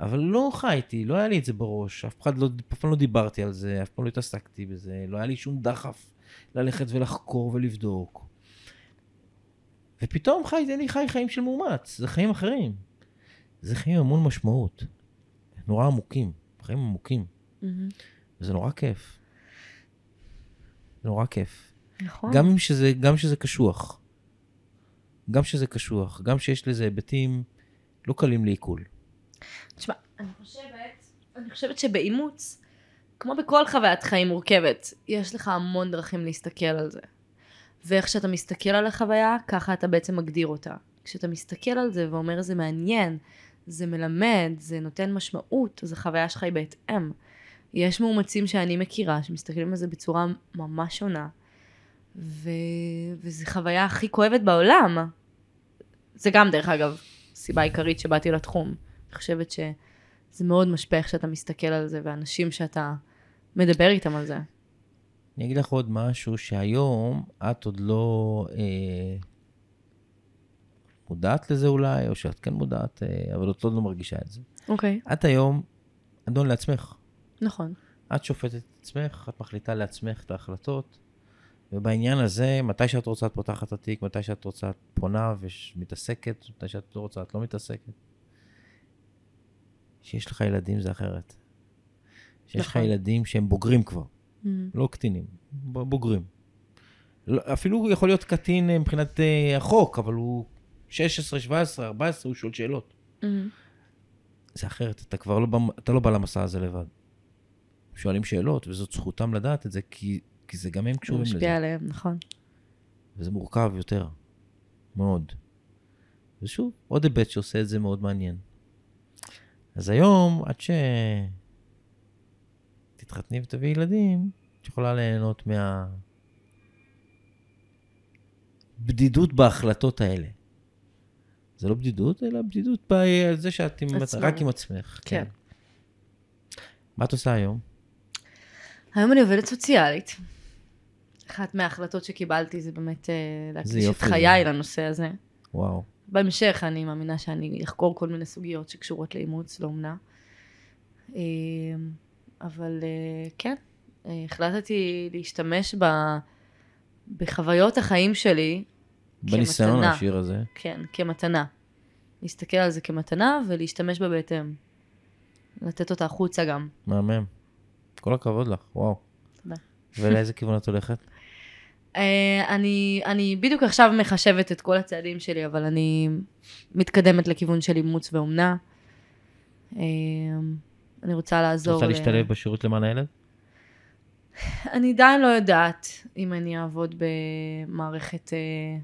S2: אבל לא חייתי, לא היה לי את זה בראש, אף אחד לא, אף פעם לא דיברתי על זה, אף פעם לא התעסקתי בזה, לא היה לי שום דחף ללכת ולחקור ולבדוק. ופתאום חי, אני חי חיים של מאומץ, זה חיים אחרים. זה חיים עם המון משמעות. נורא עמוקים, חיים עמוקים,
S3: מהמם.
S2: וזה נורא כיף. זה נורא כיף.
S3: נכון.
S2: גם אם שזה, גם שזה קשוח. גם שזה קשוח, גם שיש לזה היבטים לא קלים לעיכול.
S3: תשמע, אני חושבת, אני חושבת שבאימוץ, כמו בכל חוויית חיים מורכבת, יש לך המון דרכים להסתכל על זה. ואיך שאתה מסתכל על החוויה, ככה אתה בעצם מגדיר אותה. כשאתה מסתכל על זה ואומר זה מעניין, זה מלמד, זה נותן משמעות, אז החוויה שלך היא בהתאם. יש מאומצים שאני מכירה שמסתכלים על זה בצורה ממש שונה, ו... וזו חוויה הכי כואבת בעולם. זה גם, דרך אגב, סיבה עיקרית שבאתי לתחום. אני חושבת שזה מאוד משפיע איך שאתה מסתכל על זה, ואנשים שאתה מדבר איתם על זה.
S2: אני אגיד לך עוד משהו שהיום את עוד לא אה, מודעת לזה אולי, או שאת כן מודעת, אה, אבל את עוד לא מרגישה את זה.
S3: אוקיי.
S2: את היום אדון לעצמך.
S3: נכון.
S2: את שופטת את עצמך, את מחליטה לעצמך את ההחלטות, ובעניין הזה, מתי שאת רוצה את פותחת את התיק, מתי שאת רוצה את פונה ומתעסקת, מתי שאת לא רוצה את לא מתעסקת. שיש לך ילדים זה אחרת. שיש לך
S3: נכון.
S2: ילדים שהם בוגרים כבר,
S3: Mm.
S2: לא קטינים, בוגרים. לא, אפילו הוא יכול להיות קטין אה, מבחינת אה, החוק, אבל הוא 16, 17, 14, הוא שואל שאלות.
S3: Mm.
S2: זה אחרת, אתה כבר לא, אתה לא בא למסע הזה לבד. שואלים שאלות, וזאת זכותם לדעת את זה, כי, כי זה גם הם
S3: זה
S2: קשורים לזה.
S3: משפיע עליהם, נכון.
S2: וזה מורכב יותר, מאוד. ושוב, עוד היבט שעושה את זה מאוד מעניין. אז היום, עד ש... תתחתני ותביאי ילדים, את יכולה ליהנות מה... בדידות בהחלטות האלה. זה לא בדידות, אלא בדידות בזה שאת עם...
S3: עצמאות.
S2: רק עם עצמך.
S3: כן.
S2: מה את עושה היום?
S3: היום אני עובדת סוציאלית. אחת מההחלטות שקיבלתי זה באמת אה, להקדיש את. חיי לנושא הזה.
S2: וואו.
S3: בהמשך אני מאמינה שאני אחקור כל מיני סוגיות שקשורות לאימוץ, לאומנה. אבל אה, כן, אה, החלטתי להשתמש ב... בחוויות החיים שלי,
S2: בניסיון
S3: כמתנה.
S2: העשיר הזה.
S3: כן, כמתנה. להסתכל על זה כמתנה ולהשתמש בה בהתאם. לתת אותה החוצה גם.
S2: מהמם. כל הכבוד לך, וואו.
S3: תודה.
S2: ולאיזה כיוון את הולכת?
S3: אה, אני, אני בדיוק עכשיו מחשבת את כל הצעדים שלי, אבל אני מתקדמת לכיוון של אימוץ ואומנה. אני רוצה
S2: את
S3: לעזור.
S2: רוצה
S3: ל-
S2: להשתלב בשירות למען הילד?
S3: אני עדיין לא יודעת אם אני אעבוד במערכת... אה,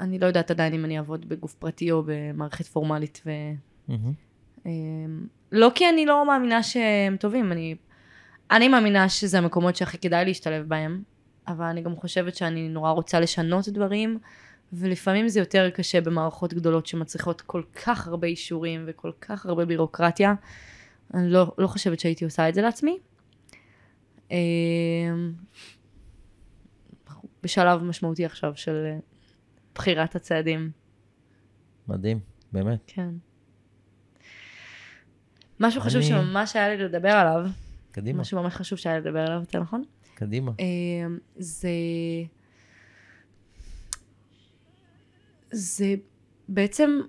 S3: אני לא יודעת עדיין אם אני אעבוד בגוף פרטי או במערכת פורמלית. ו... אה, לא כי אני לא מאמינה שהם טובים, אני, אני מאמינה שזה המקומות שהכי כדאי להשתלב בהם, אבל אני גם חושבת שאני נורא רוצה לשנות דברים, ולפעמים זה יותר קשה במערכות גדולות שמצריכות כל כך הרבה אישורים וכל כך הרבה בירוקרטיה. אני לא, לא חושבת שהייתי עושה את זה לעצמי. אה, בשלב משמעותי עכשיו של אה, בחירת הצעדים.
S2: מדהים, באמת.
S3: כן. משהו חשוב
S2: אני-
S3: שממש היה לי לדבר עליו,
S2: קדימה,
S3: משהו ממש חשוב שהיה לי לדבר עליו, יותר נכון?
S2: קדימה.
S3: אה, זה... זה בעצם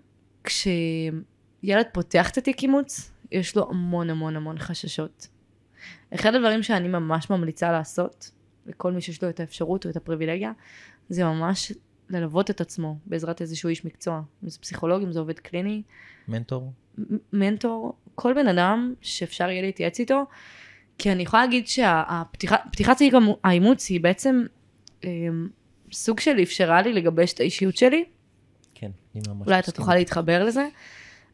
S3: כשילד פותח את התיק אימוץ, יש לו המון המון המון חששות. אחד הדברים שאני ממש ממליצה לעשות, לכל מי שיש לו את האפשרות או את הפריבילגיה, זה ממש ללוות את עצמו בעזרת איזשהו איש מקצוע. אם זה פסיכולוג, אם זה עובד קליני,
S2: מנטור?
S3: מנטור, כל בן אדם שאפשר יהיה להתייעץ איתו, כי אני יכולה להגיד שהפתיחת תיק האימוץ היא בעצם אה, סוג של אפשרה לי לגבש את האישיות שלי,
S2: כן, אני ממש
S3: אולי אתה
S2: מסכים.
S3: תוכל להתחבר לזה.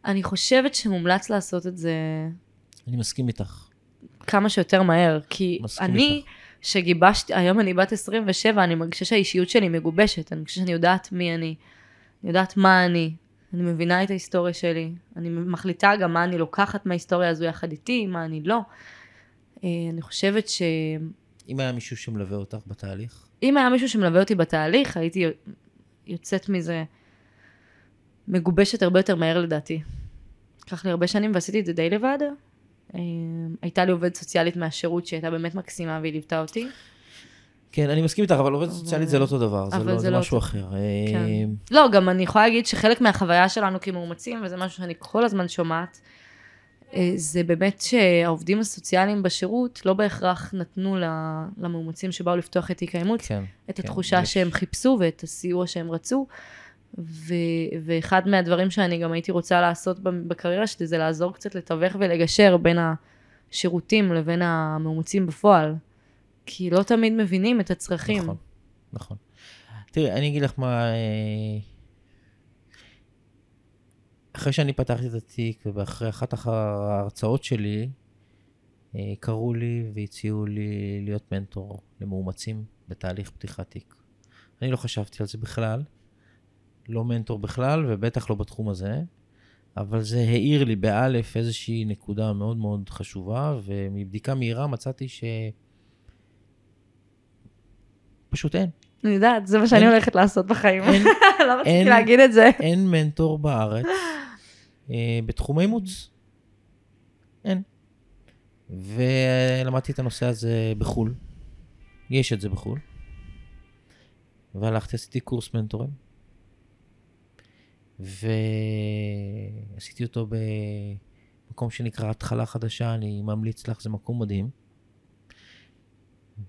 S3: אני חושבת שמומלץ לעשות את זה
S2: אני מסכים איתך.
S3: כמה שיותר מהר, כי
S2: מסכים
S3: אני,
S2: איתך.
S3: שגיבשתי, היום אני בת 27, אני מרגישה שהאישיות שלי מגובשת, אני מרגישה שאני יודעת מי אני, אני יודעת מה אני, אני מבינה את ההיסטוריה שלי, אני מחליטה גם מה אני לוקחת מההיסטוריה הזו יחד איתי, מה אני לא. אה, אני חושבת שאם
S2: אם היה מישהו שמלווה אותך בתהליך,
S3: היה מישהו שמלווה אותי בתהליך, הייתי יוצאת מזה מגובשת הרבה יותר מהר לדעתי. לקח לי הרבה שנים ועשיתי את זה די לבד. אה, הייתה לי עובדת סוציאלית מהשירות שהייתה באמת מקסימה והיא ליוותה אותי.
S2: כן, אני מסכים איתך, אבל עובדת סוציאלית זה לא אותו דבר, זה לא-
S3: זה לא
S2: משהו אחר.
S3: כן.
S2: אה,
S3: לא, גם אני יכולה להגיד שחלק מהחוויה שלנו כמאומצים, וזה משהו שאני כל הזמן שומעת, אה, זה באמת שהעובדים הסוציאליים בשירות לא בהכרח נתנו למאומצים שבאו לפתוח את תיק האימוץ
S2: כן.
S3: את
S2: כן,
S3: התחושה. שהם חיפשו ואת הסיוע שהם רצו. ו- ואחד מהדברים שאני גם הייתי רוצה לעשות בקריירה שלי זה לעזור קצת לתווך ולגשר בין השירותים לבין המאומצים בפועל. כי לא תמיד מבינים את הצרכים.
S2: נכון, נכון. תראי, אני אגיד לך מה... אה, אחרי שאני פתחתי את התיק, ואחרי אחת ההרצאות שלי, אה, קראו לי והציעו לי להיות מנטור למאומצים בתהליך פתיחת תיק. אני לא חשבתי על זה בכלל, לא מנטור בכלל, ובטח לא בתחום הזה, אבל זה האיר לי באלף איזושהי נקודה מאוד מאוד חשובה, ומבדיקה מהירה מצאתי ש... פשוט אין.
S3: אני יודעת, זה מה שאני
S2: אין-
S3: הולכת לעשות בחיים.
S2: אין,
S3: לא רציתי
S2: אין-
S3: להגיד את זה.
S2: אין מנטור בארץ אה, בתחום האימוץ. אין. ולמדתי את הנושא הזה בחו"ל. יש את זה בחו"ל. והלכתי, עשיתי קורס מנטורים. ועשיתי אותו במקום שנקרא התחלה חדשה, אני ממליץ לך, זה מקום מדהים.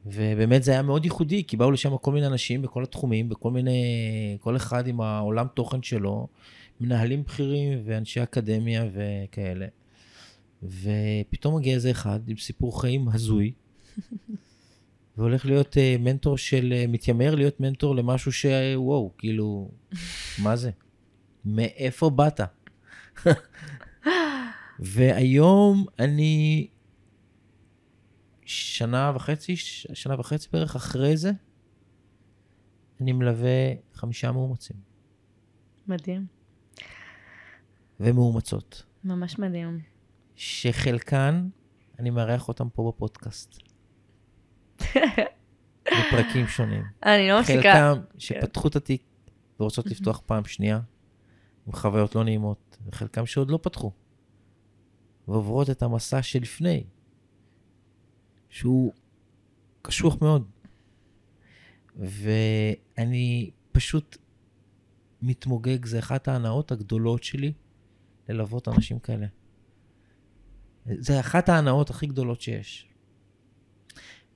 S2: ובאמת זה היה מאוד ייחודי, כי באו לשם כל מיני אנשים בכל התחומים, בכל מיני, כל אחד עם העולם תוכן שלו, מנהלים בכירים ואנשי אקדמיה וכאלה. ופתאום מגיע איזה אחד עם סיפור חיים הזוי, והולך להיות מנטור של, uh, מתיימר להיות מנטור למשהו שוואו, כאילו, מה זה? מאיפה באת? והיום אני שנה וחצי, שנה וחצי בערך אחרי זה, אני מלווה חמישה מאומצים
S3: מדהים.
S2: ומאומצות,
S3: ממש מדהים.
S2: שחלקן, אני מארח אותם פה בפודקאסט. בפרקים שונים.
S3: אני לא מפסיקה.
S2: חלקם שפתחו את התיק ורוצות לפתוח פעם שנייה, חוויות לא נעימות, וחלקם שעוד לא פתחו, ועוברות את המסע שלפני, שהוא קשוח מאוד. ואני פשוט מתמוגג, זה אחת ההנאות הגדולות שלי ללוות אנשים כאלה. זה אחת ההנאות הכי גדולות שיש.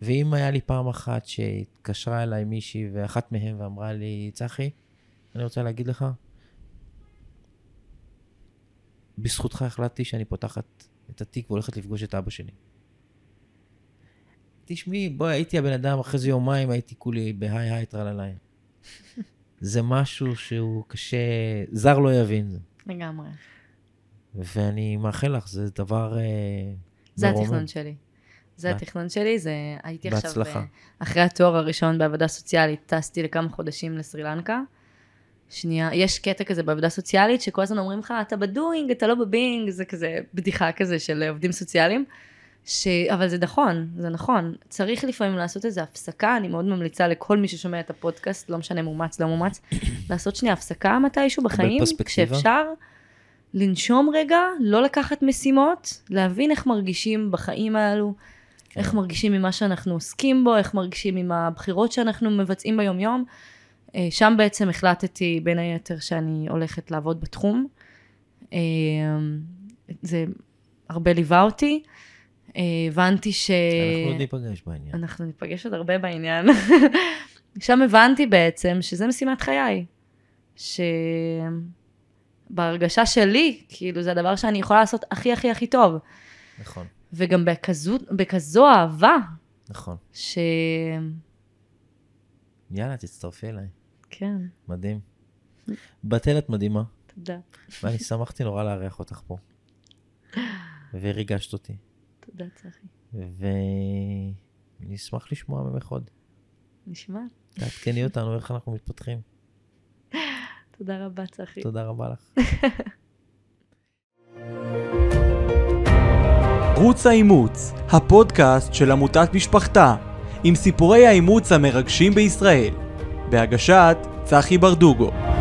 S2: ואם היה לי פעם אחת שהתקשרה אליי מישהי ואחת מהם ואמרה לי, צחי, אני רוצה להגיד לך, בזכותך החלטתי שאני פותחת את התיק והולכת לפגוש את אבא שלי. תשמעי, בואי, הייתי הבן אדם, אחרי זה יומיים הייתי כולי בהיי היי טרלליי. זה משהו שהוא קשה, זר לא יבין.
S3: לגמרי.
S2: ואני מאחל לך, זה דבר אה,
S3: זה
S2: מרומם.
S3: התכנון שלי. זה
S2: בה-
S3: התכנון שלי, זה... הייתי עכשיו...
S2: בהצלחה.
S3: אה, אחרי התואר הראשון בעבודה סוציאלית, טסתי לכמה חודשים לסרי לנקה. שנייה, יש קטע כזה בעבודה סוציאלית, שכל הזמן אומרים לך, אתה בדואינג, אתה לא בבינג, זה כזה בדיחה כזה של עובדים סוציאליים. ש... אבל זה נכון, זה נכון. צריך לפעמים לעשות איזו הפסקה, אני מאוד ממליצה לכל מי ששומע את הפודקאסט, לא משנה מומץ, לא מומץ, לעשות שנייה הפסקה מתישהו בחיים. כשאפשר, לנשום רגע, לא לקחת משימות, להבין איך מרגישים בחיים האלו,
S2: כן.
S3: איך מרגישים ממה שאנחנו עוסקים בו, איך מרגישים עם הבחירות שאנחנו מבצעים ביום-יום. אה, שם בעצם החלטתי בין היתר שאני הולכת לעבוד בתחום. אה, זה הרבה ליווה אותי. אה, הבנתי ש...
S2: אנחנו עוד ניפגש בעניין.
S3: אנחנו ניפגש עוד הרבה בעניין. שם הבנתי בעצם שזה משימת חיי. שבהרגשה שלי, כאילו, זה הדבר שאני יכולה לעשות הכי הכי הכי טוב.
S2: נכון,
S3: וגם בכזו, בכזו אהבה,
S2: נכון.
S3: ש...
S2: יאללה, תצטרפי אליי.
S3: כן,
S2: מדהים. בתל את מדהימה,
S3: תודה.
S2: ואני שמחתי נורא לארח אותך פה. וריגשת אותי.
S3: תודה, צחי.
S2: ואני אשמח לשמוע ממך עוד.
S3: נשמע?
S2: תעדכני אותנו איך אנחנו מתפתחים.
S3: תודה רבה, צחי.
S2: תודה רבה לך.
S1: ערוץ האימוץ, הפודקאסט של עמותת משפחתה, עם סיפורי האימוץ המרגשים בישראל, בהגשת צחי ברדוגו.